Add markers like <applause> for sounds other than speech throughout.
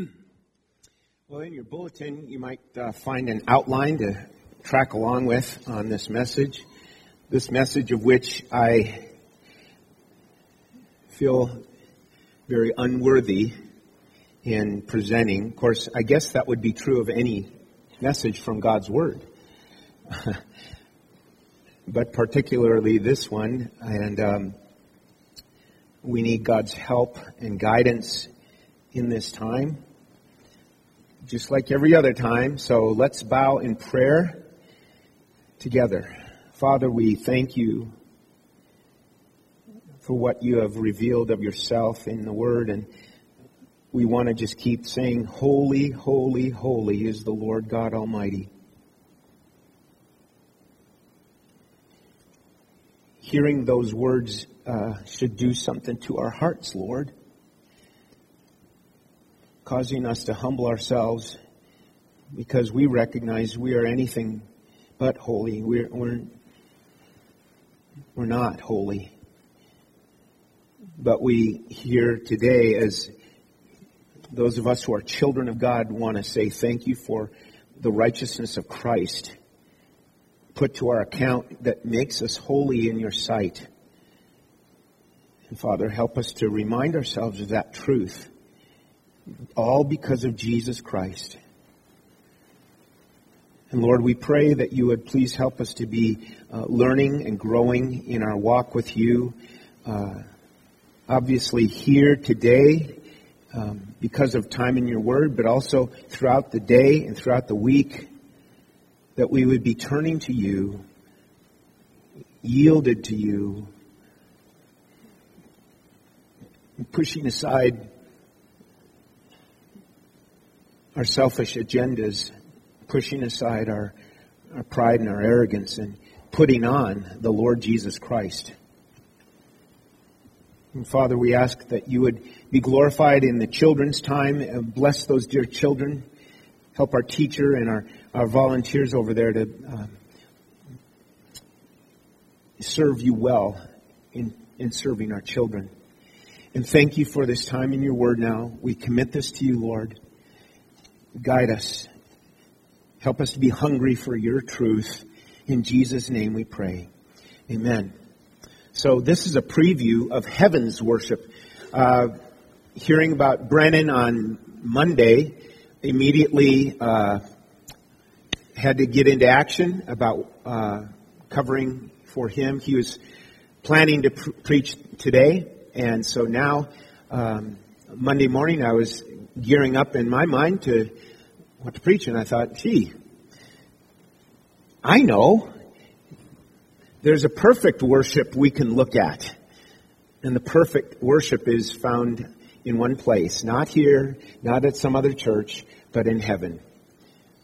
<clears throat> Well, in your bulletin, you might uh, find an outline to track along with on this message. This message of which I feel very unworthy in presenting. Of course, I guess that would be true of any message from God's Word. <laughs> but particularly this one, and um, we need God's help and guidance in this time just like every other time. So let's bow in prayer together. Father, we thank you for what you have revealed of yourself in the Word, and we want to just keep saying, Holy, holy, holy is the Lord God Almighty. Hearing those words uh, should do something to our hearts, Lord causing us to humble ourselves because we recognize we are anything but holy. We're, we're, we're not holy. But we here today, as those of us who are children of God, want to say thank you for the righteousness of Christ put to our account that makes us holy in your sight. And Father, help us to remind ourselves of that truth all because of Jesus Christ. And Lord, we pray that you would please help us to be uh, learning and growing in our walk with you. Uh, obviously, here today, um, because of time in your word, but also throughout the day and throughout the week, that we would be turning to you, yielded to you, pushing aside our selfish agendas, pushing aside our, our pride and our arrogance, and putting on the Lord Jesus Christ. And Father, we ask that you would be glorified in the children's time. And bless those dear children. Help our teacher and our, our volunteers over there to uh, serve you well in, in serving our children. And thank you for this time in your word now. We commit this to you, Lord. Guide us. Help us to be hungry for your truth. In Jesus' name we pray. Amen. So this is a preview of heaven's worship. Uh, hearing about Brennan on Monday, immediately uh, had to get into action about uh, covering for him. He was planning to pr- preach today, and so now um, Monday morning I was gearing up in my mind to what to preach, and I thought, gee, I know there's a perfect worship we can look at. And the perfect worship is found in one place, not here, not at some other church, but in heaven.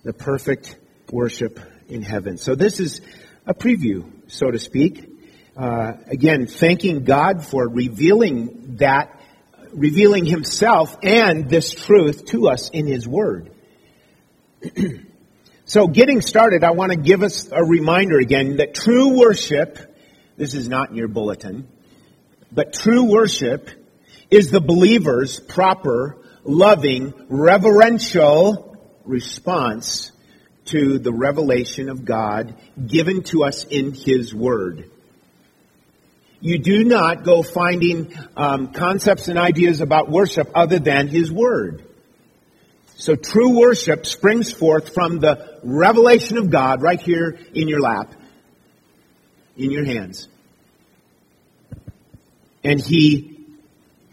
The perfect worship in heaven. So this is a preview, so to speak. Uh, again, thanking God for revealing that revealing himself and this truth to us in his word. <clears throat> so getting started, I want to give us a reminder again that true worship, this is not in your bulletin, but true worship is the believer's proper, loving, reverential response to the revelation of God given to us in His Word. You do not go finding um, concepts and ideas about worship other than His Word. So true worship springs forth from the revelation of God right here in your lap, in your hands. And He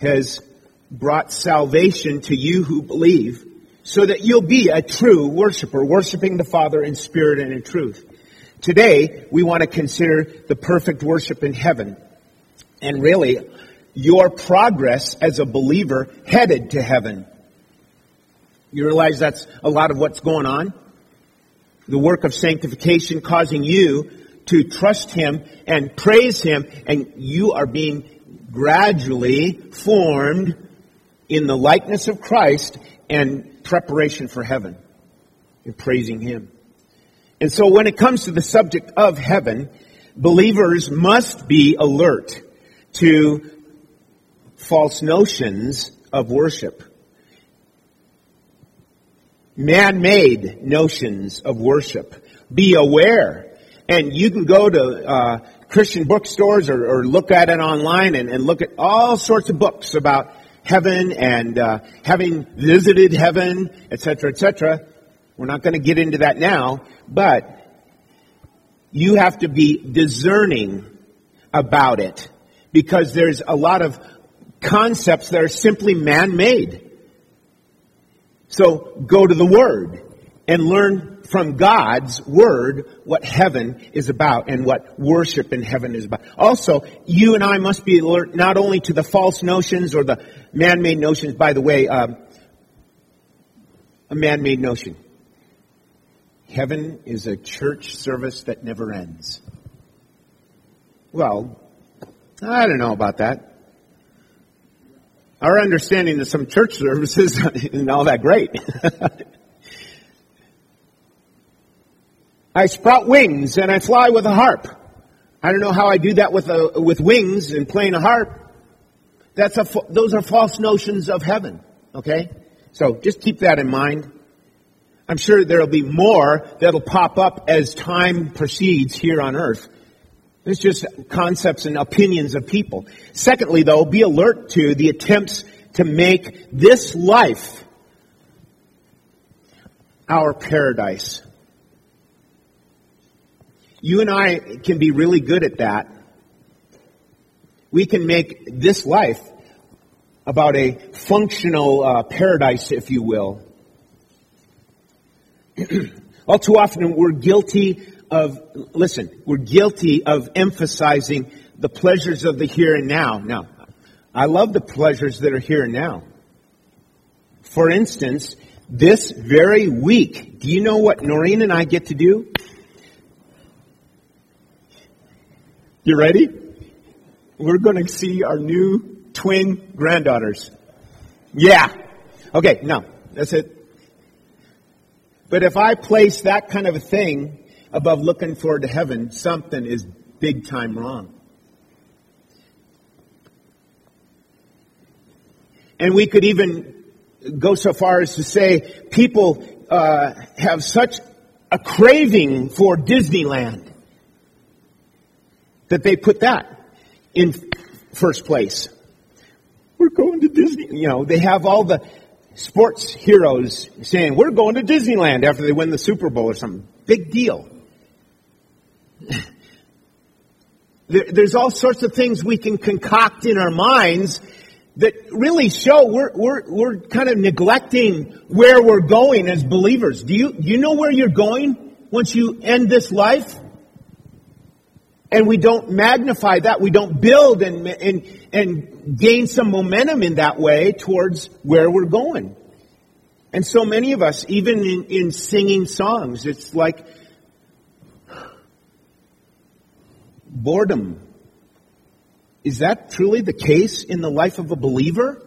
has brought salvation to you who believe so that you'll be a true worshiper, worshiping the Father in spirit and in truth. Today, we want to consider the perfect worship in heaven and really your progress as a believer headed to heaven. You realize that's a lot of what's going on? The work of sanctification causing you to trust Him and praise Him, and you are being gradually formed in the likeness of Christ and preparation for heaven in praising Him. And so when it comes to the subject of heaven, believers must be alert to false notions of worship. man-made notions of worship. Be aware. And you can go to uh, Christian bookstores or, or, look at it online and, and, look at all sorts of books about heaven and uh, having visited heaven, etc., etc. We're not going to get into that now, but you have to be discerning about it because there's a lot of concepts that are simply man-made. So go to the Word and learn from God's Word what heaven is about and what worship in heaven is about. Also, you and I must be alert not only to the false notions or the man-made notions, by the way, um, a man-made notion. Heaven is a church service that never ends. Well, I don't know about that. Our understanding of some church services <laughs> isn't all that great. <laughs> I sprout wings and I fly with a harp. I don't know how I do that with a, with wings and playing a harp. That's a, those are false notions of heaven. Okay? So just keep that in mind. I'm sure there'll be more that'll pop up as time proceeds here on earth. It's just concepts and opinions of people. Secondly, though, be alert to the attempts to make this life our paradise. You and I can be really good at that. We can make this life about a functional uh, paradise, if you will. <clears throat> All too often we're guilty of, listen, we're guilty of emphasizing the pleasures of the here and now. Now, I love the pleasures that are here and now. For instance, this very week, do you know what Noreen and I get to do? You ready? We're going to see our new twin granddaughters. Yeah. Okay, no, that's it. But if I place that kind of a thing above looking forward to heaven, something is big time wrong. And we could even go so far as to say people uh, have such a craving for Disneyland that they put that in first place. We're going to Disney. You know, they have all the sports heroes saying, we're going to Disneyland after they win the Super Bowl or something. Big deal. there, there's all sorts of things we can concoct in our minds that really show we're, we're, we're kind of neglecting where we're going as believers. Do you, you know where you're going once you end this life? And we don't magnify that. We don't build and, and, and gain some momentum in that way towards where we're going. And so many of us, even in, in singing songs, it's like boredom. Is that truly the case in the life of a believer?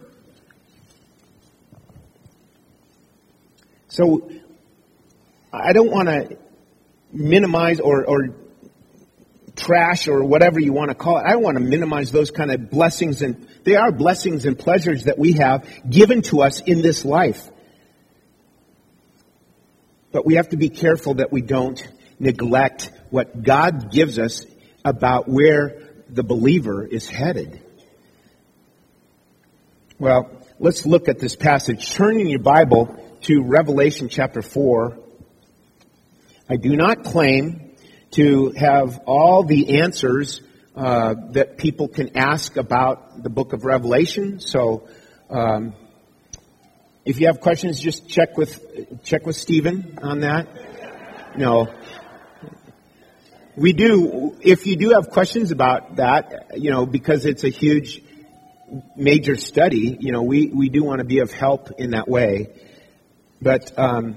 So, I don't want to minimize or, or trash or whatever you want to call it. I want to minimize those kind of blessings and they are blessings and pleasures that we have given to us in this life. But we have to be careful that we don't neglect what God gives us about where the believer is headed. Well, let's look at this passage. Turn in your Bible to Revelation chapter 4. I do not claim to have all the answers uh, that people can ask about the book of Revelation. So, um, if you have questions, just check with check with Stephen on that. No, we do. If you do have questions about that, you know, because it's a huge, major study, you know, we we do want to be of help in that way. But um,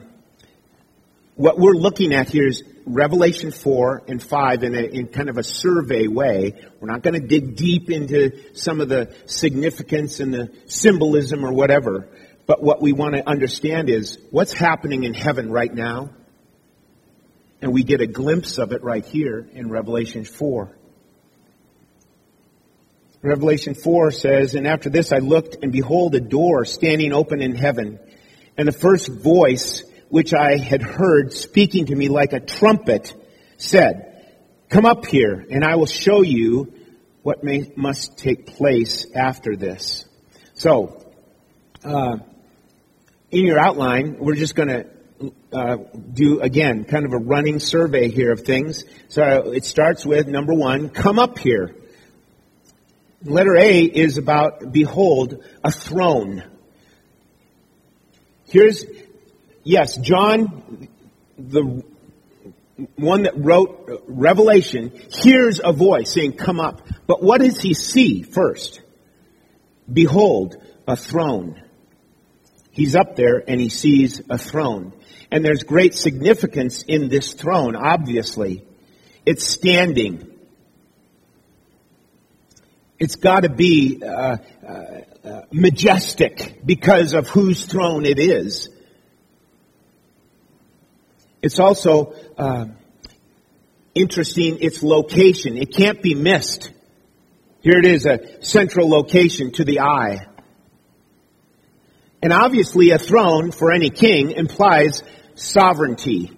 what we're looking at here is Revelation 4 and 5 in, a, in kind of a survey way. We're not going to dig deep into some of the significance and the symbolism or whatever. But what we want to understand is what's happening in heaven right now. And we get a glimpse of it right here in Revelation 4. Revelation 4 says, And after this I looked, and behold, a door standing open in heaven. And the first voice which I had heard speaking to me like a trumpet said, Come up here, and I will show you what may, must take place after this. So, uh, in your outline, we're just going to uh, do again kind of a running survey here of things. So it starts with number one, come up here. Letter A is about behold a throne. Here's yes, John, the one that wrote Revelation, hears a voice saying, "Come up." But what does he see first? Behold a throne. He's up there and he sees a throne. And there's great significance in this throne, obviously. It's standing. It's got to be uh, uh, uh, majestic because of whose throne it is. It's also uh, interesting its location. It can't be missed. Here it is, a central location to the eye. And obviously a throne for any king implies sovereignty,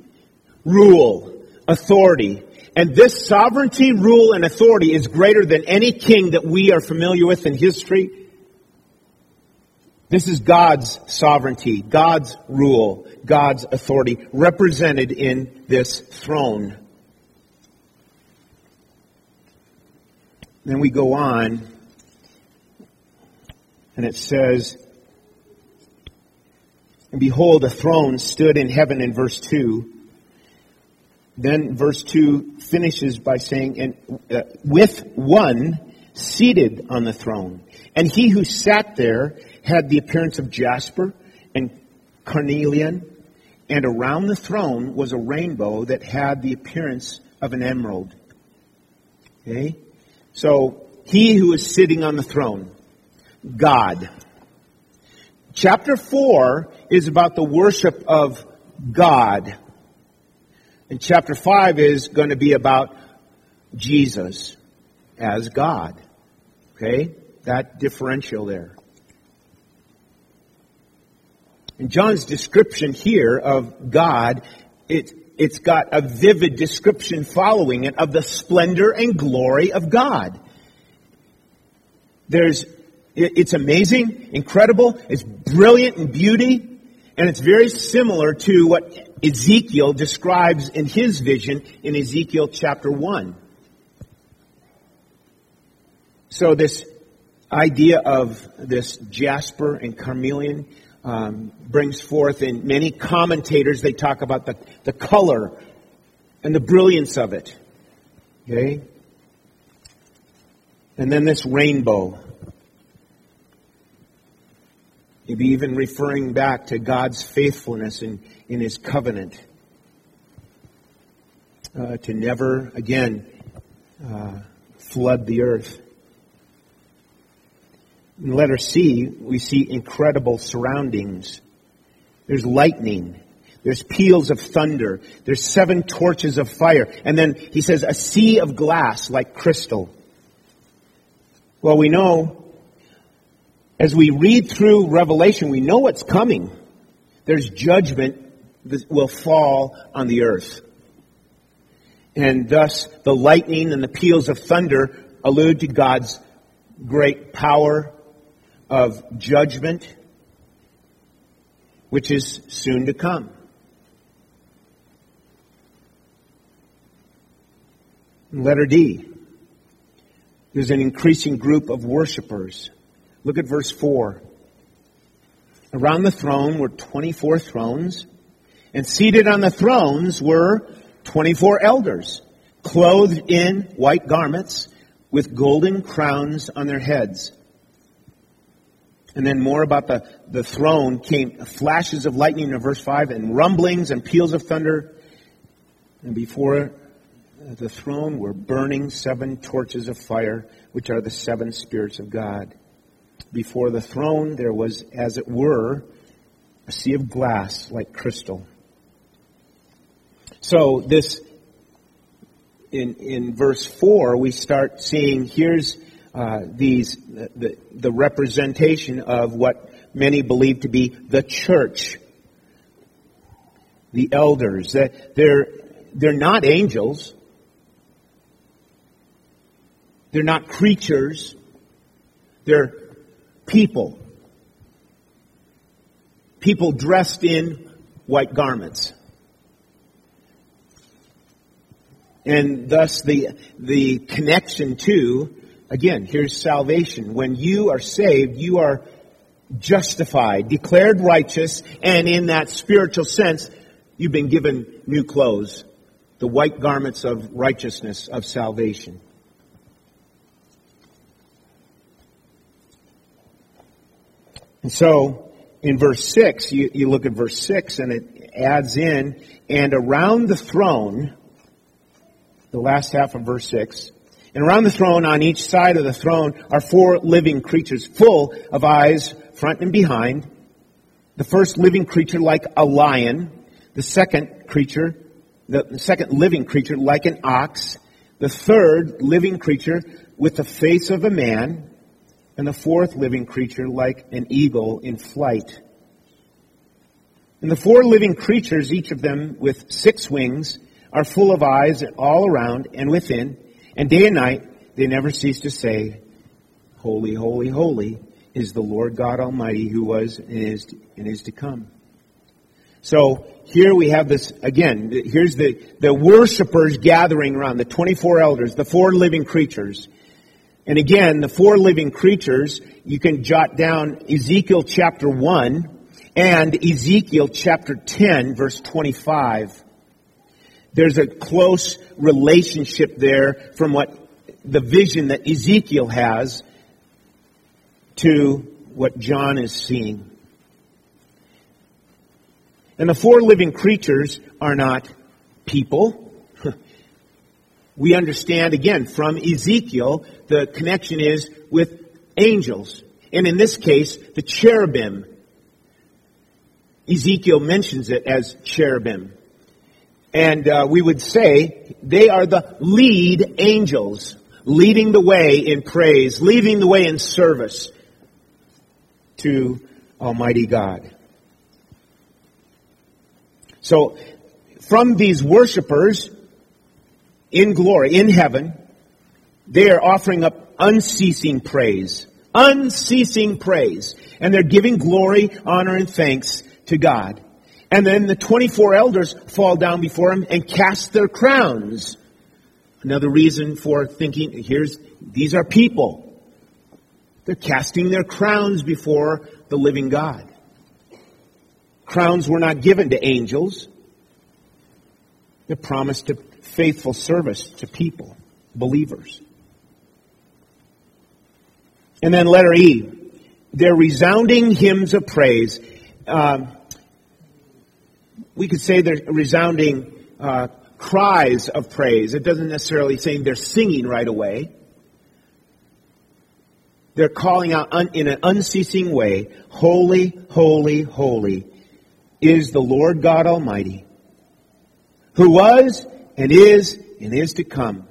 rule, authority. And this sovereignty, rule, and authority is greater than any king that we are familiar with in history. This is God's sovereignty, God's rule, God's authority represented in this throne. Then we go on, and it says, and behold, a throne stood in heaven in verse 2. Then verse 2 finishes by saying, and uh, with one seated on the throne. And he who sat there had the appearance of jasper and carnelian, and around the throne was a rainbow that had the appearance of an emerald. Okay? So, he who is sitting on the throne, God. Chapter 4 is about the worship of God. And chapter 5 is going to be about Jesus as God. Okay? That differential there. And John's description here of God, it, it's got a vivid description following it of the splendor and glory of God. There's it's amazing, incredible, it's brilliant in beauty, and it's very similar to what Ezekiel describes in his vision in Ezekiel chapter 1. So this idea of this jasper and carnelian um, brings forth in many commentators, they talk about the, the color and the brilliance of it. Okay? And then this rainbow. Maybe even referring back to God's faithfulness in, in His covenant. Uh, to never again uh, flood the earth. In letter C, we see incredible surroundings. There's lightning. There's peals of thunder. There's seven torches of fire. And then he says, a sea of glass like crystal. Well, we know as we read through Revelation, we know what's coming. There's judgment that will fall on the earth. And thus, the lightning and the peals of thunder allude to God's great power of judgment, which is soon to come. Letter D. There's an increasing group of worshipers Look at verse 4. Around the throne were 24 thrones, and seated on the thrones were 24 elders, clothed in white garments, with golden crowns on their heads. And then more about the, the throne came flashes of lightning in verse 5, and rumblings and peals of thunder. And before the throne were burning seven torches of fire, which are the seven spirits of God. Before the throne there was, as it were, a sea of glass like crystal. So this, in, in verse 4, we start seeing here's uh, these, the, the representation of what many believe to be the church. the elders. They're, they're not angels. They're not creatures. They're people. People dressed in white garments. And thus the, the connection to, again, here's salvation. When you are saved, you are justified, declared righteous, and in that spiritual sense, you've been given new clothes, the white garments of righteousness, of salvation. And so, in verse 6, you, you look at verse 6 and it adds in, and around the throne, the last half of verse 6, and around the throne, on each side of the throne, are four living creatures, full of eyes, front and behind. The first living creature like a lion. The second creature, the second living creature like an ox. The third living creature with the face of a man and the fourth living creature like an eagle in flight. And the four living creatures, each of them with six wings, are full of eyes all around and within, and day and night they never cease to say, Holy, holy, holy is the Lord God Almighty who was and is, and is to come. So here we have this, again, here's the, the worshipers gathering around, the 24 elders, the four living creatures. And again, the four living creatures, you can jot down Ezekiel chapter 1 and Ezekiel chapter 10 verse 25. There's a close relationship there from what the vision that Ezekiel has to what John is seeing. And the four living creatures are not people, we understand again from Ezekiel, the connection is with angels. And in this case, the cherubim. Ezekiel mentions it as cherubim. And uh, we would say they are the lead angels, leading the way in praise, leading the way in service to Almighty God. So, from these worshipers, in glory, in heaven, they are offering up unceasing praise. Unceasing praise. And they're giving glory, honor, and thanks to God. And then the 24 elders fall down before him and cast their crowns. Another reason for thinking, here's, these are people. They're casting their crowns before the living God. Crowns were not given to angels. They're promised to faithful service to people, believers. And then letter E, they're resounding hymns of praise. Um, we could say they're resounding uh, cries of praise. It doesn't necessarily say they're singing right away. They're calling out un, in an unceasing way, Holy, holy, holy is the Lord God Almighty, who was and is and is to come.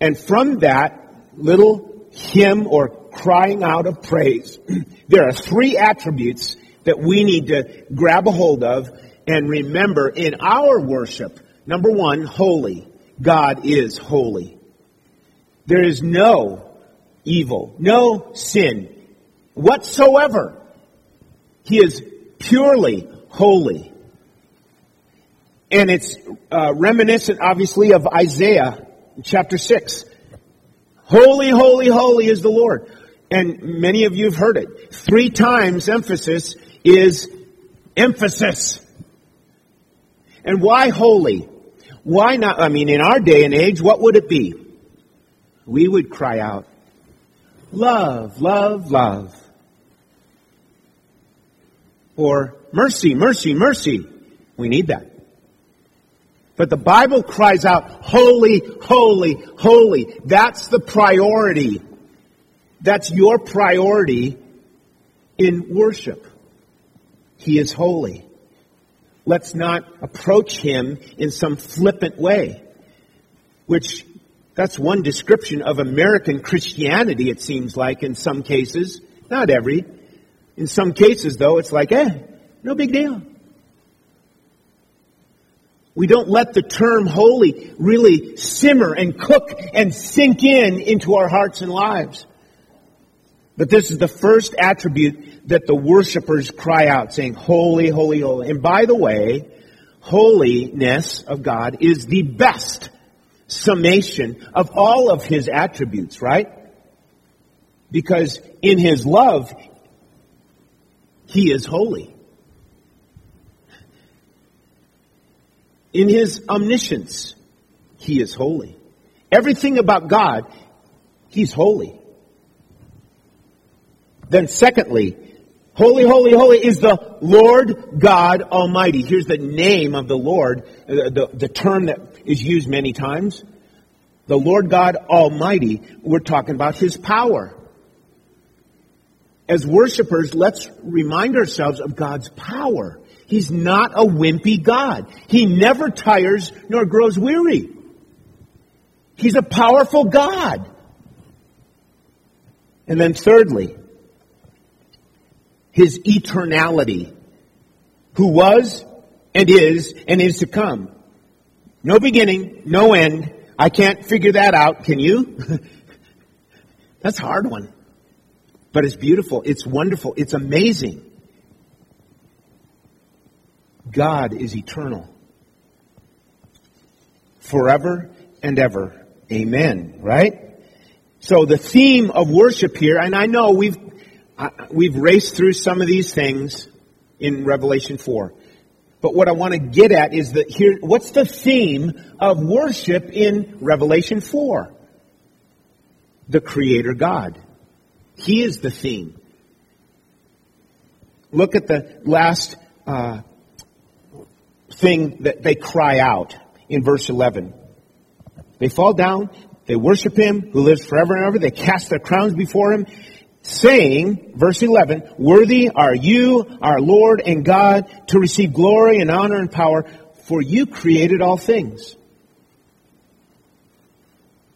And from that little hymn or crying out of praise, <clears throat> there are three attributes that we need to grab a hold of and remember in our worship. Number one, holy. God is holy. There is no evil, no sin whatsoever. He is purely holy. And it's uh, reminiscent, obviously, of Isaiah chapter 6. Holy, holy, holy is the Lord. And many of you have heard it. Three times emphasis is emphasis. And why holy? Why not? I mean, in our day and age, what would it be? We would cry out, love, love, love. Or mercy, mercy, mercy. We need that. But the Bible cries out, holy, holy, holy. That's the priority. That's your priority in worship. He is holy. Let's not approach him in some flippant way, which that's one description of American Christianity, it seems like, in some cases. Not every. In some cases, though, it's like, eh, no big deal. We don't let the term holy really simmer and cook and sink in into our hearts and lives. But this is the first attribute that the worshipers cry out, saying, Holy, holy, holy. And by the way, holiness of God is the best summation of all of His attributes, right? Because in His love, He is holy. In His omniscience, He is holy. Everything about God, He's holy. Then secondly, holy, holy, holy is the Lord God Almighty. Here's the name of the Lord, the, the, the term that is used many times. The Lord God Almighty, we're talking about His power. As worshipers, let's remind ourselves of God's power. He's not a wimpy God. He never tires nor grows weary. He's a powerful God. And then thirdly, his eternality, who was and is and is to come. No beginning, no end. I can't figure that out. Can you? <laughs> That's a hard one. But it's beautiful. It's wonderful. It's amazing. God is eternal. Forever and ever. Amen. Right? So the theme of worship here, and I know we've we've raced through some of these things in Revelation 4. But what I want to get at is that here, what's the theme of worship in Revelation 4? The Creator God. He is the theme. Look at the last uh, thing that they cry out in verse 11. They fall down, they worship Him who lives forever and ever, they cast their crowns before Him, saying, verse 11, Worthy are you, our Lord and God, to receive glory and honor and power, for you created all things.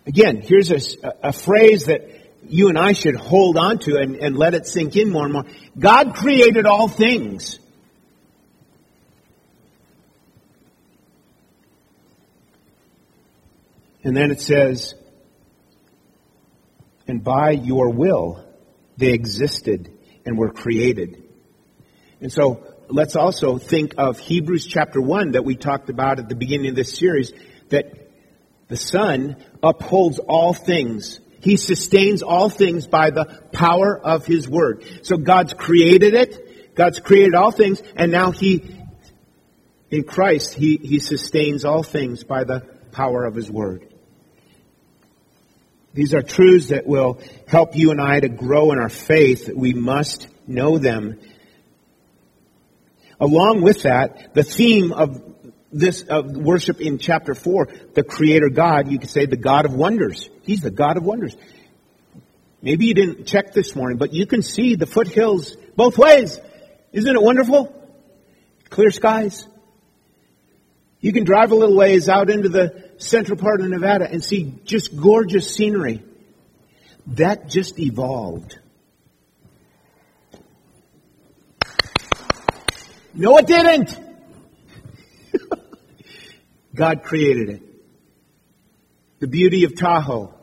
Again, here's a, a phrase that you and I should hold on to and, and let it sink in more and more. God created all things. And then it says, and by your will they existed and were created. And so let's also think of Hebrews chapter 1 that we talked about at the beginning of this series, that the Son upholds all things. He sustains all things by the power of His Word. So God's created it. God's created all things, and now He, in Christ, He, He sustains all things by the power of His Word. These are truths that will help you and I to grow in our faith. We must know them. Along with that, the theme of this of worship in chapter 4, the creator God, you could say the God of wonders. He's the God of wonders. Maybe you didn't check this morning, but you can see the foothills both ways. Isn't it wonderful? Clear skies. You can drive a little ways out into the central part of Nevada and see just gorgeous scenery. That just evolved. No, it didn't. <laughs> God created it. The beauty of Tahoe,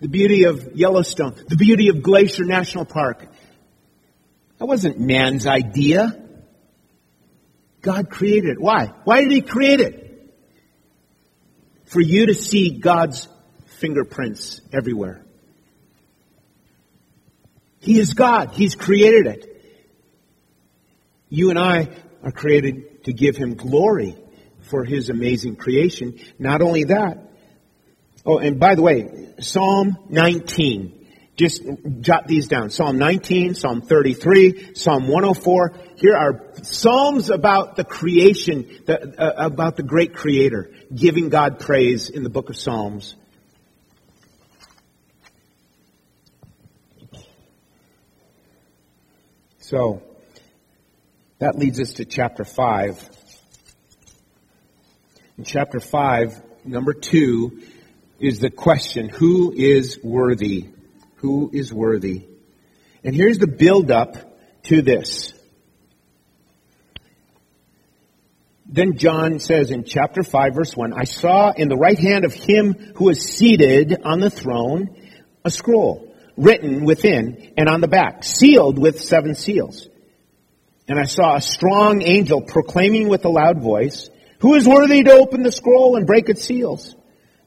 the beauty of Yellowstone, the beauty of Glacier National Park. That wasn't man's idea. God created it. Why? Why did He create it? For you to see God's fingerprints everywhere. He is God. He's created it. You and I are created to give Him glory for His amazing creation. Not only that, oh, and by the way, Psalm 19. Just jot these down. Psalm 19, Psalm 33, Psalm 104. Here are Psalms about the creation, the, uh, about the great creator giving God praise in the book of Psalms. So, that leads us to chapter 5. In chapter 5, number 2, is the question Who is worthy? Who is worthy? And here's the build up to this. Then John says in chapter 5 verse 1, I saw in the right hand of him who is seated on the throne a scroll written within and on the back, sealed with seven seals. And I saw a strong angel proclaiming with a loud voice, Who is worthy to open the scroll and break its seals?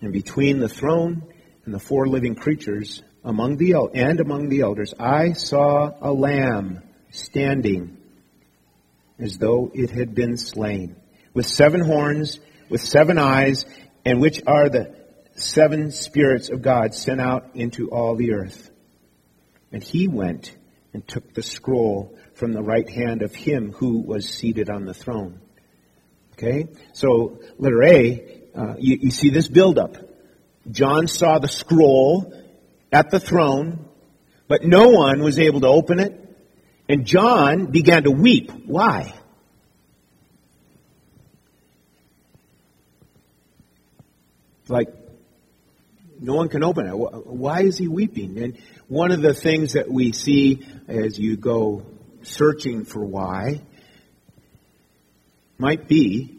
And between the throne and the four living creatures among the and among the elders, I saw a lamb standing as though it had been slain, with seven horns, with seven eyes, and which are the seven spirits of God sent out into all the earth. And he went and took the scroll from the right hand of him who was seated on the throne. Okay? So, letter A, uh, you, you see this buildup. John saw the scroll at the throne, but no one was able to open it. And John began to weep. Why? Like, no one can open it. Why is he weeping? And one of the things that we see as you go searching for why might be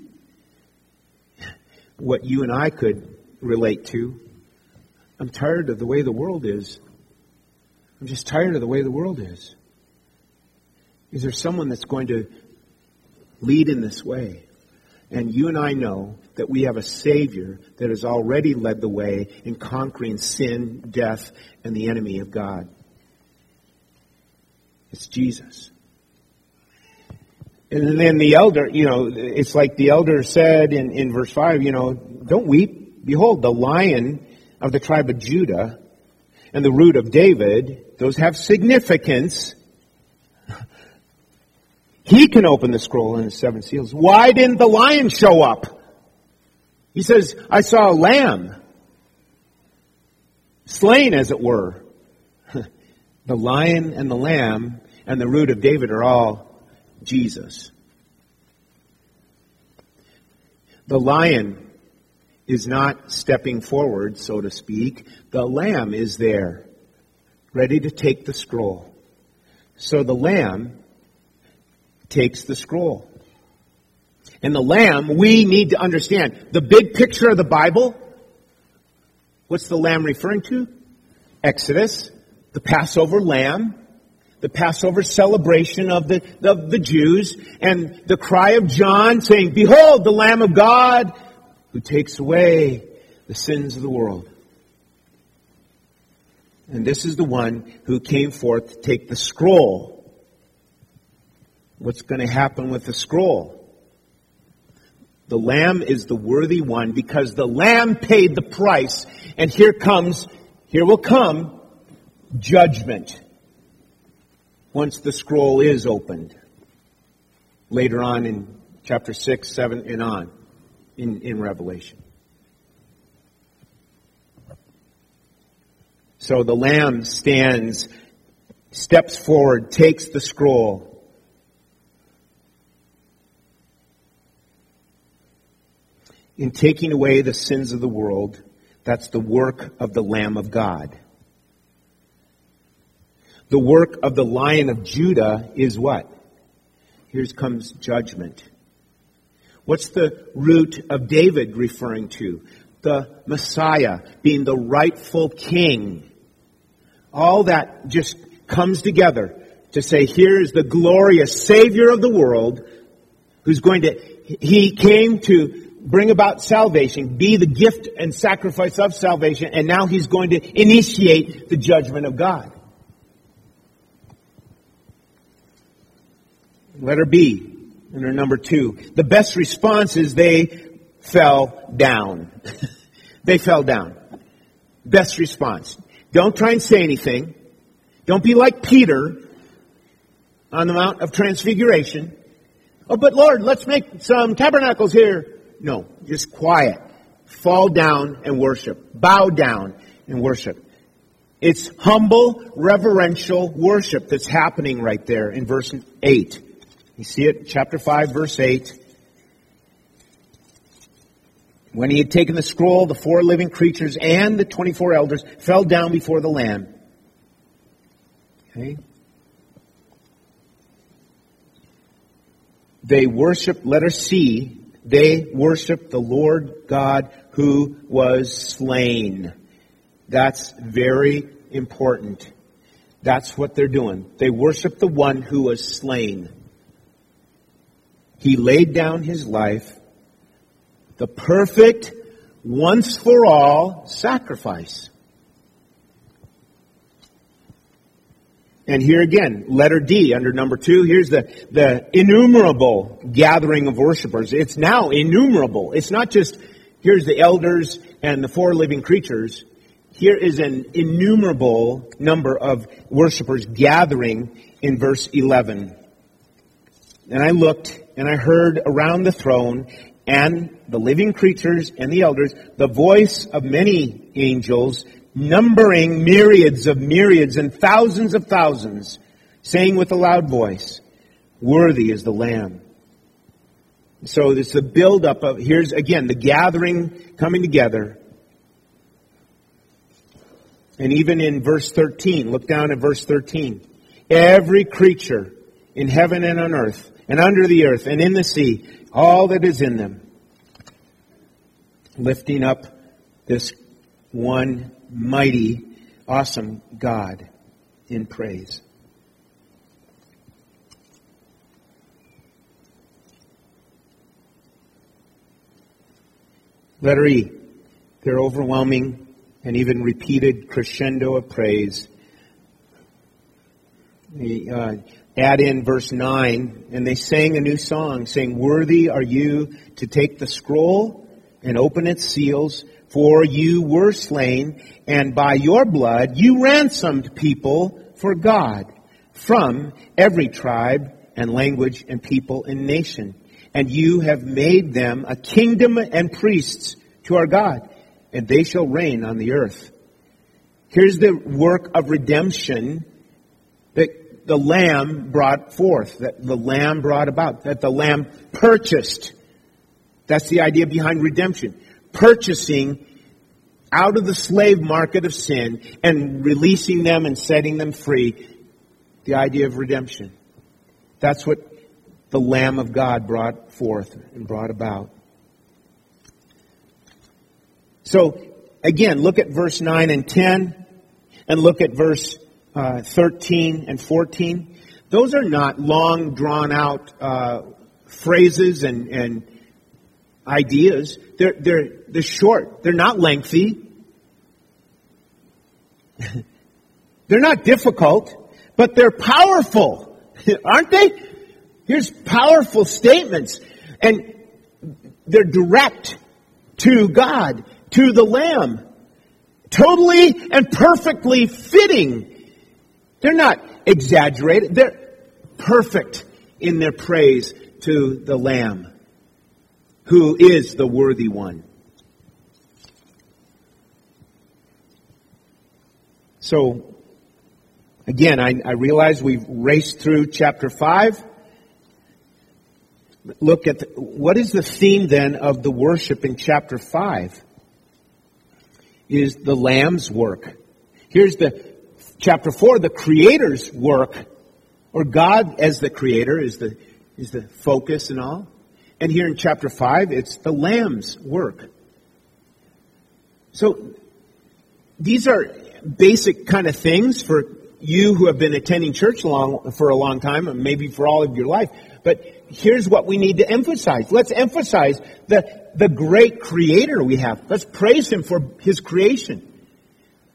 what you and I could relate to. I'm tired of the way the world is. I'm just tired of the way the world is. Is there someone that's going to lead in this way? And you and I know that we have a Savior that has already led the way in conquering sin, death, and the enemy of God. It's Jesus. And then the elder, you know, it's like the elder said in, in verse 5, you know, don't weep. Behold, the lion of the tribe of Judah and the root of David, those have significance. <laughs> He can open the scroll and the seven seals. Why didn't the lion show up? He says, I saw a lamb, slain as it were. <laughs> the lion and the lamb and the root of David are all Jesus. The lion is not stepping forward, so to speak. The lamb is there, ready to take the scroll. So the lamb takes the scroll and the lamb, we need to understand the big picture of the Bible. What's the lamb referring to? Exodus, the Passover lamb, the Passover celebration of the, of the Jews, and the cry of John saying, Behold, the Lamb of God who takes away the sins of the world. And this is the one who came forth to take the scroll. What's going to happen with the scroll? The Lamb is the worthy one because the Lamb paid the price. And here comes, here will come judgment once the scroll is opened. Later on in chapter 6, 7, and on in, in Revelation. So the Lamb stands, steps forward, takes the scroll, in taking away the sins of the world, that's the work of the Lamb of God. The work of the Lion of Judah is what? Here comes judgment. What's the root of David referring to? The Messiah being the rightful king. All that just comes together to say, here is the glorious Savior of the world who's going to, he came to bring about salvation, be the gift and sacrifice of salvation, and now he's going to initiate the judgment of God. Letter B, under number two. The best response is they fell down. <laughs> they fell down. Best response. Don't try and say anything. Don't be like Peter on the Mount of Transfiguration Oh, but Lord, let's make some tabernacles here. No, just quiet. Fall down and worship. Bow down and worship. It's humble, reverential worship that's happening right there in verse 8. You see it, chapter 5, verse 8. When he had taken the scroll, the four living creatures and the 24 elders fell down before the Lamb. Okay? They worship, let us see, they worship the Lord God who was slain. That's very important. That's what they're doing. They worship the one who was slain. He laid down his life, the perfect, once for all sacrifice. And here again, letter D under number two, here's the, the innumerable gathering of worshipers. It's now innumerable. It's not just, here's the elders and the four living creatures. Here is an innumerable number of worshipers gathering in verse 11. And I looked and I heard around the throne and the living creatures and the elders the voice of many angels numbering myriads of myriads and thousands of thousands, saying with a loud voice, Worthy is the Lamb. So it's the buildup of, here's again, the gathering coming together. And even in verse 13, look down at verse 13. Every creature in heaven and on earth, and under the earth, and in the sea, all that is in them, lifting up this one mighty, awesome God in praise. Letter E, their overwhelming and even repeated crescendo of praise. They, uh, add in verse 9, and they sang a new song, saying, Worthy are you to take the scroll and open its seals, for you were slain, and by your blood you ransomed people for God from every tribe and language and people and nation. And you have made them a kingdom and priests to our God, and they shall reign on the earth. Here's the work of redemption the Lamb brought forth, that the Lamb brought about, that the Lamb purchased. That's the idea behind redemption. Purchasing out of the slave market of sin and releasing them and setting them free. The idea of redemption. That's what the Lamb of God brought forth and brought about. So, again, look at verse 9 and 10, and look at verse uh, 13 and 14. Those are not long, drawn out uh, phrases and, and ideas. They're, they're, they're short. They're not lengthy. <laughs> they're not difficult, but they're powerful. <laughs> Aren't they? Here's powerful statements. And they're direct to God, to the Lamb. Totally and perfectly fitting. They're not exaggerated. They're perfect in their praise to the Lamb who is the worthy one. So, again, I, I realize we've raced through chapter 5. Look at the, what is the theme then of the worship in chapter 5? Is the Lamb's work. Here's the chapter 4, the Creator's work, or God as the Creator is the, is the focus and all. And here in chapter 5, it's the Lamb's work. So, these are basic kind of things for you who have been attending church long, for a long time, and maybe for all of your life. But here's what we need to emphasize. Let's emphasize the, the great creator we have. Let's praise him for his creation.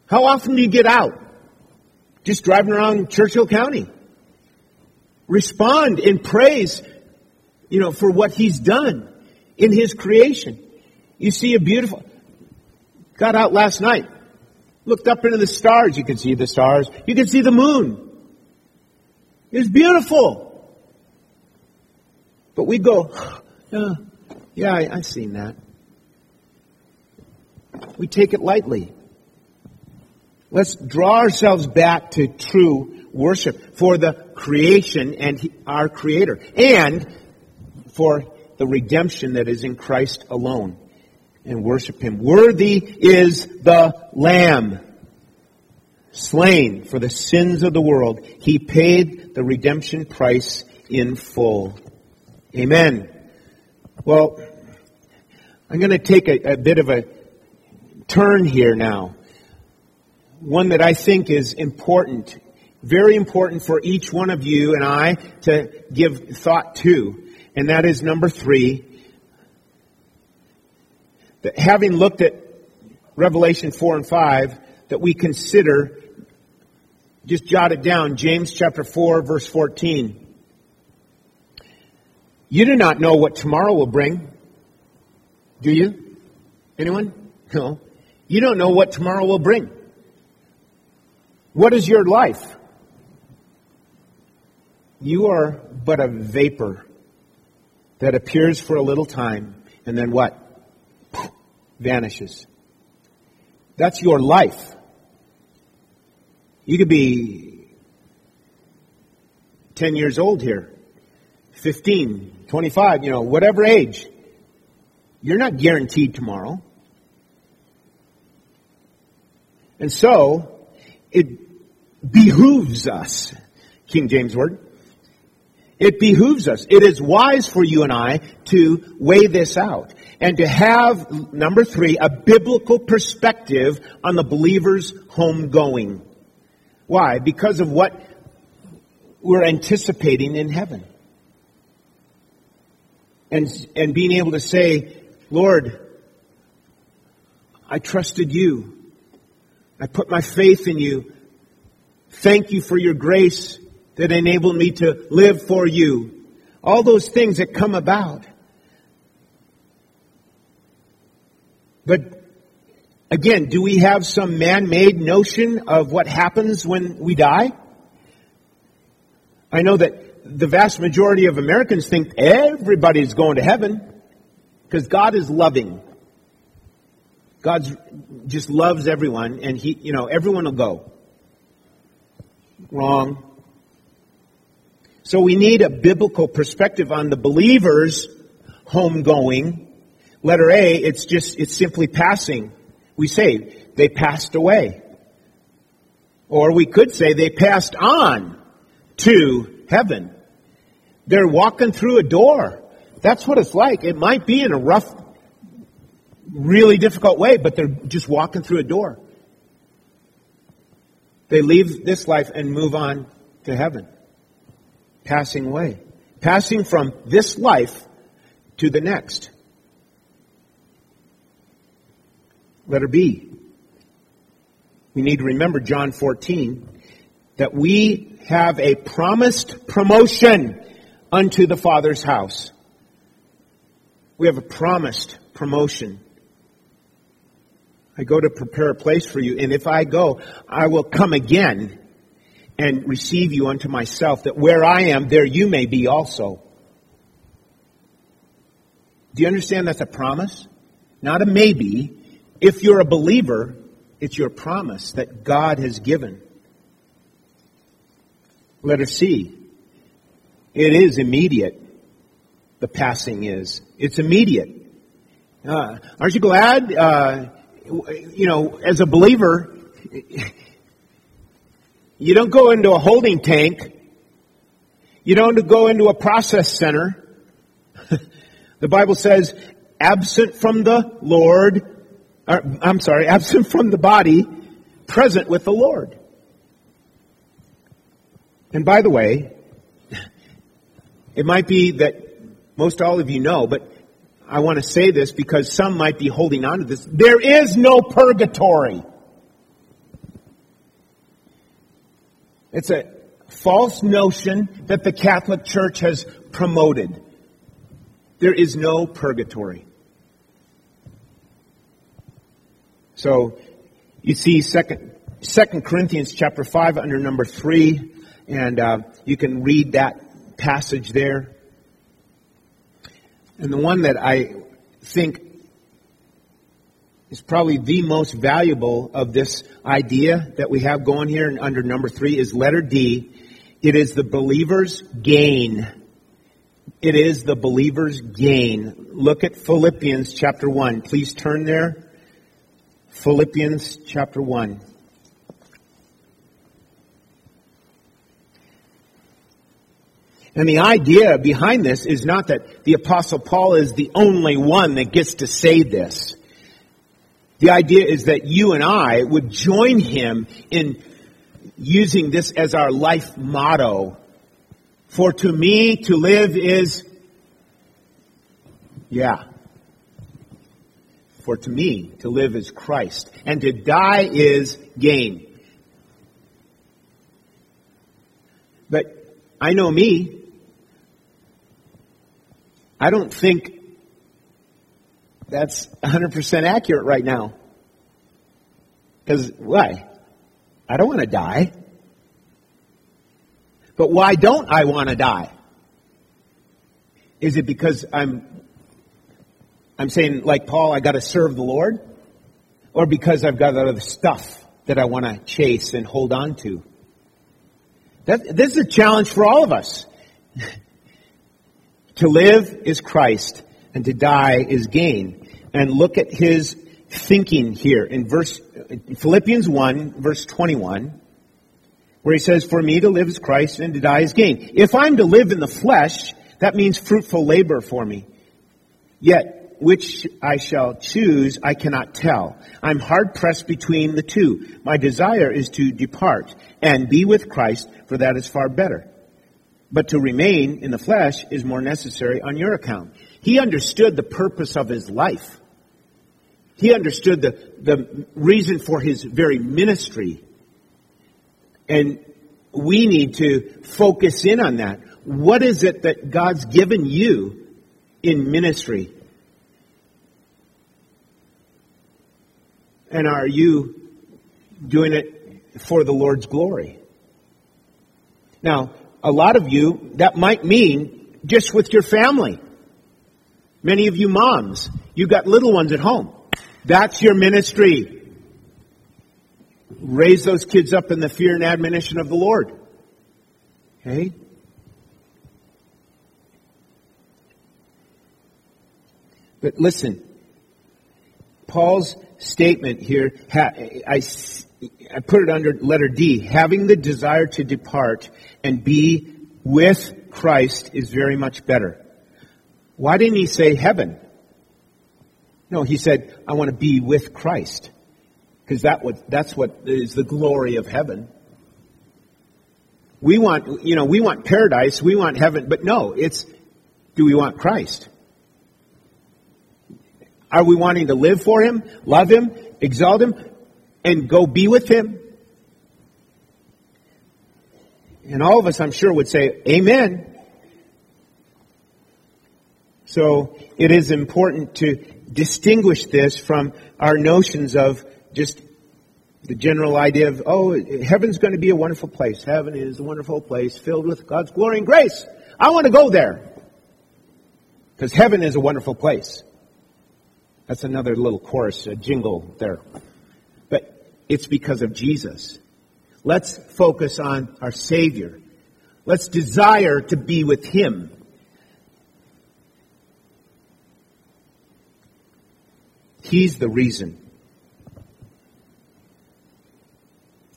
How often do you get out? Just driving around Churchill County. Respond in praise you know, for what he's done in his creation. You see a beautiful, got out last night, looked up into the stars. You could see the stars. You could see the moon. It was beautiful. But we go, yeah, <sighs> uh, yeah, I, I've seen that. We take it lightly. Let's draw ourselves back to true worship for the creation and our Creator, and for the redemption that is in Christ alone, and worship Him. Worthy is the Lamb slain for the sins of the world. He paid the redemption price in full. Amen. Well, I'm going to take a, a bit of a turn here now. One that I think is important, very important for each one of you and I to give thought to. And that is number three. That having looked at Revelation 4 and 5, that we consider, just jot it down, James chapter 4 verse 14. You do not know what tomorrow will bring. Do you? Anyone? No. You don't know what tomorrow will bring. What is your life? You are but a vapor that appears for a little time and then what? Vanishes. That's your life. You could be 10 years old here, 15, 25, you know, whatever age. You're not guaranteed tomorrow. And so, it behooves us, King James word, it behooves us. It is wise for you and I to weigh this out and to have, number three, a biblical perspective on the believer's homegoing. Why? Because of what we're anticipating in heaven. And, and being able to say, Lord, I trusted you. I put my faith in you. Thank you for your grace that enabled me to live for you. All those things that come about. But again, do we have some man-made notion of what happens when we die? I know that the vast majority of Americans think everybody's going to heaven because God is loving. God just loves everyone and he, you know, everyone will go. Wrong. So we need a biblical perspective on the believer's homegoing. Letter A, it's just, it's simply passing. We say, they passed away. Or we could say they passed on to heaven. They're walking through a door. That's what it's like. It might be in a rough, really difficult way, but they're just walking through a door. They leave this life and move on to heaven. Passing away. Passing from this life to the next. Letter B. We need to remember John 14 that we have a promised promotion unto the Father's house. We have a promised promotion. I go to prepare a place for you, and if I go, I will come again and receive you unto myself, that where I am, there you may be also. Do you understand that's a promise? Not a maybe. If you're a believer, it's your promise that God has given. Let us see. It is immediate. The passing is. It's immediate. Uh, aren't you glad? Uh, you know, as a believer, you don't go into a holding tank. You don't go into a process center. <laughs> the Bible says, absent from the Lord, or, I'm sorry, absent from the body, present with the Lord. And by the way, <laughs> it might be that most all of you know, but I want to say this because some might be holding on to this. There is no purgatory. It's a false notion that the Catholic Church has promoted. There is no purgatory. So, you see second, second Corinthians chapter 5 under number 3, and uh, you can read that passage there. And the one that I think is probably the most valuable of this idea that we have going here under number three is letter D. It is the believer's gain. It is the believer's gain. Look at Philippians chapter 1. Please turn there. Philippians chapter 1. And the idea behind this is not that the apostle Paul is the only one that gets to say this. The idea is that you and I would join him in using this as our life motto. For to me to live is, yeah. For to me to live is Christ and to die is gain. But I know me. I don't think that's 100% accurate right now. Because why? I don't want to die. But why don't I want to die? Is it because I'm I'm saying like Paul I got to serve the Lord or because I've got other stuff that I want to chase and hold on to? That, this is a challenge for all of us. <laughs> to live is Christ and to die is gain and look at his thinking here in verse Philippians 1 verse 21 where he says for me to live is Christ and to die is gain. If I'm to live in the flesh, that means fruitful labor for me. Yet which I shall choose, I cannot tell. I'm hard pressed between the two. My desire is to depart and be with Christ, for that is far better. But to remain in the flesh is more necessary on your account. He understood the purpose of his life. He understood the, the reason for his very ministry. And we need to focus in on that. What is it that God's given you in ministry? And are you doing it for the Lord's glory? Now, a lot of you, that might mean just with your family. Many of you moms, you got little ones at home. That's your ministry. Raise those kids up in the fear and admonition of the Lord. Okay? But listen, Paul's statement here, I, I put it under letter D, having the desire to depart and be with Christ is very much better. Why didn't he say heaven? No, he said, I want to be with Christ. Because that that's what is the glory of heaven. We want, you know, we want paradise, we want heaven, but no, it's, do we want Christ? Are we wanting to live for Him, love Him, exalt Him, and go be with Him? And all of us, I'm sure, would say, Amen. So it is important to distinguish this from our notions of just the general idea of, oh, heaven's going to be a wonderful place. Heaven is a wonderful place filled with God's glory and grace. I want to go there. Because heaven is a wonderful place. That's another little chorus, a jingle there. It's because of Jesus. Let's focus on our Savior. Let's desire to be with Him. He's the reason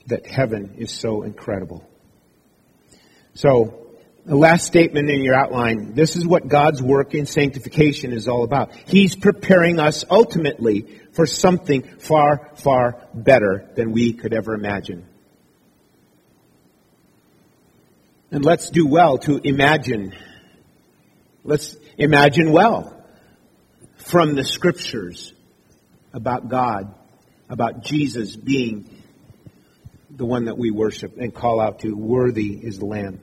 that heaven is so incredible. So, the last statement in your outline, this is what God's work in sanctification is all about. He's preparing us ultimately for something far, far better than we could ever imagine. And let's do well to imagine. Let's imagine well from the scriptures about God, about Jesus being the one that we worship and call out to. Worthy is the Lamb.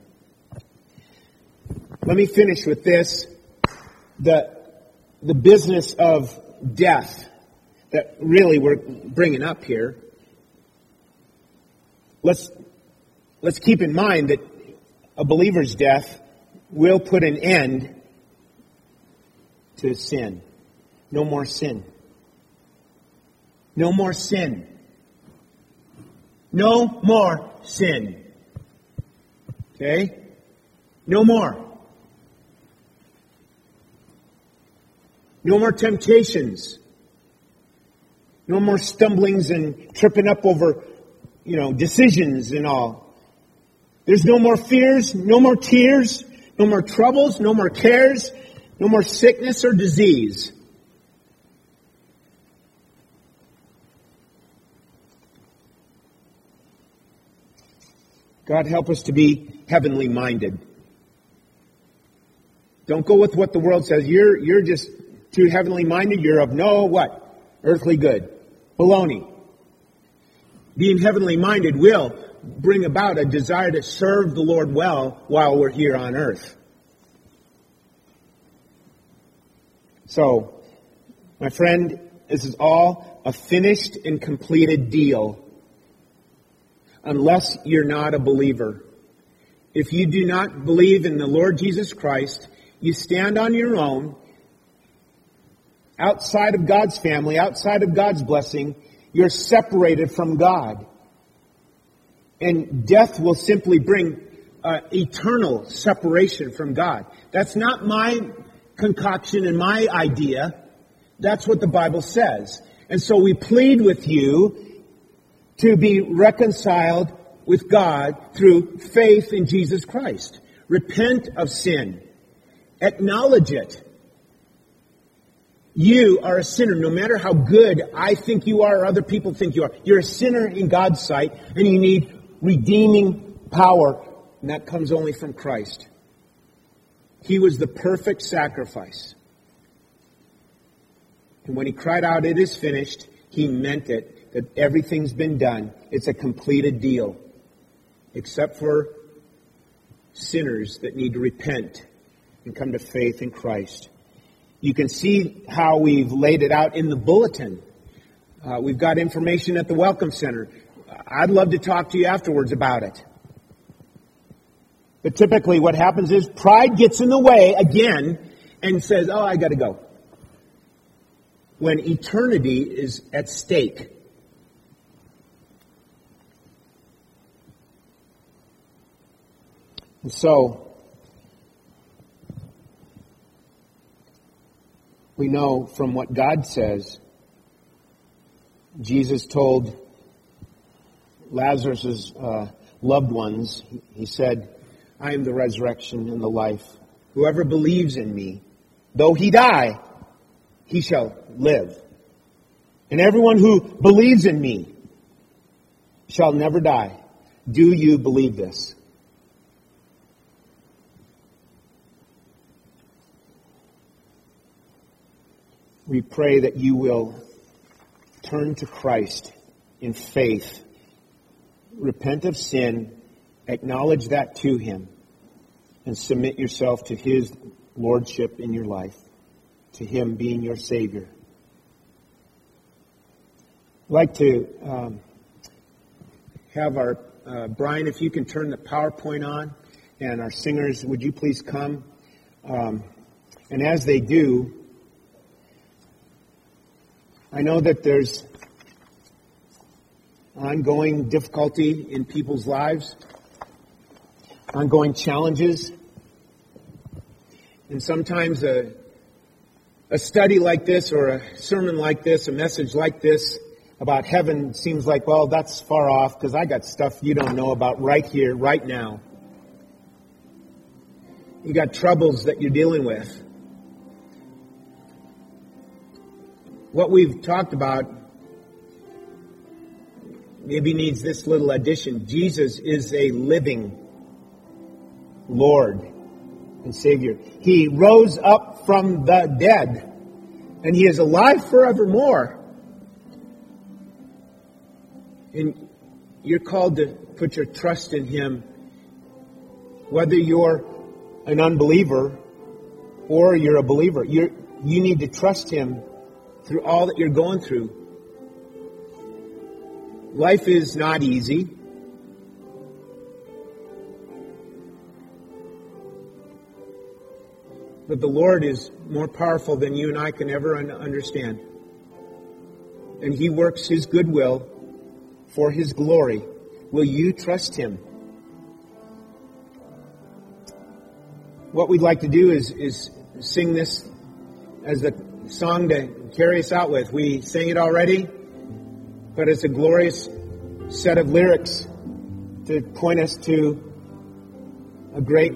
Let me finish with this. The, the business of death that really we're bringing up here. Let's, let's keep in mind that a believer's death will put an end to sin. No more sin. No more sin. No more sin. Okay? No more. No more temptations. No more stumblings and tripping up over, you know, decisions and all. There's no more fears, no more tears, no more troubles, no more cares, no more sickness or disease. God help us to be heavenly minded. Don't go with what the world says. You're, you're just too heavenly minded. You're of no what? Earthly good. Baloney. Being heavenly minded will bring about a desire to serve the Lord well while we're here on earth. So, my friend, this is all a finished and completed deal unless you're not a believer. If you do not believe in the Lord Jesus Christ, you stand on your own, outside of God's family, outside of God's blessing, you're separated from God. And death will simply bring uh, eternal separation from God. That's not my concoction and my idea. That's what the Bible says. And so we plead with you to be reconciled with God through faith in Jesus Christ. Repent of sin. Acknowledge it. You are a sinner, no matter how good I think you are or other people think you are. You're a sinner in God's sight, and you need redeeming power, and that comes only from Christ. He was the perfect sacrifice. And when he cried out, It is finished, he meant it that everything's been done. It's a completed deal. Except for sinners that need to repent and come to faith in Christ. You can see how we've laid it out in the bulletin. Uh, we've got information at the Welcome Center. I'd love to talk to you afterwards about it. But typically what happens is pride gets in the way again and says, oh, I gotta go. When eternity is at stake. And so, we know from what God says, Jesus told Lazarus' uh, loved ones, he said, I am the resurrection and the life. Whoever believes in me, though he die, he shall live. And everyone who believes in me shall never die. Do you believe this? We pray that you will turn to Christ in faith, repent of sin, acknowledge that to Him, and submit yourself to His lordship in your life, to Him being your Savior. I'd like to um, have our, uh, Brian, if you can turn the PowerPoint on, and our singers, would you please come? Um, and as they do, I know that there's ongoing difficulty in people's lives, ongoing challenges, and sometimes a, a study like this or a sermon like this, a message like this about heaven seems like, well, that's far off because I got stuff you don't know about right here, right now. You got troubles that you're dealing with. What we've talked about maybe needs this little addition. Jesus is a living Lord and Savior. He rose up from the dead, and He is alive forevermore. And you're called to put your trust in Him, whether you're an unbeliever or you're a believer. you you need to trust Him through all that you're going through. Life is not easy. But the Lord is more powerful than you and I can ever un- understand. And He works His goodwill for His glory. Will you trust Him? What we'd like to do is, is sing this as the song to carry us out with. We sang it already, but it's a glorious set of lyrics to point us to a great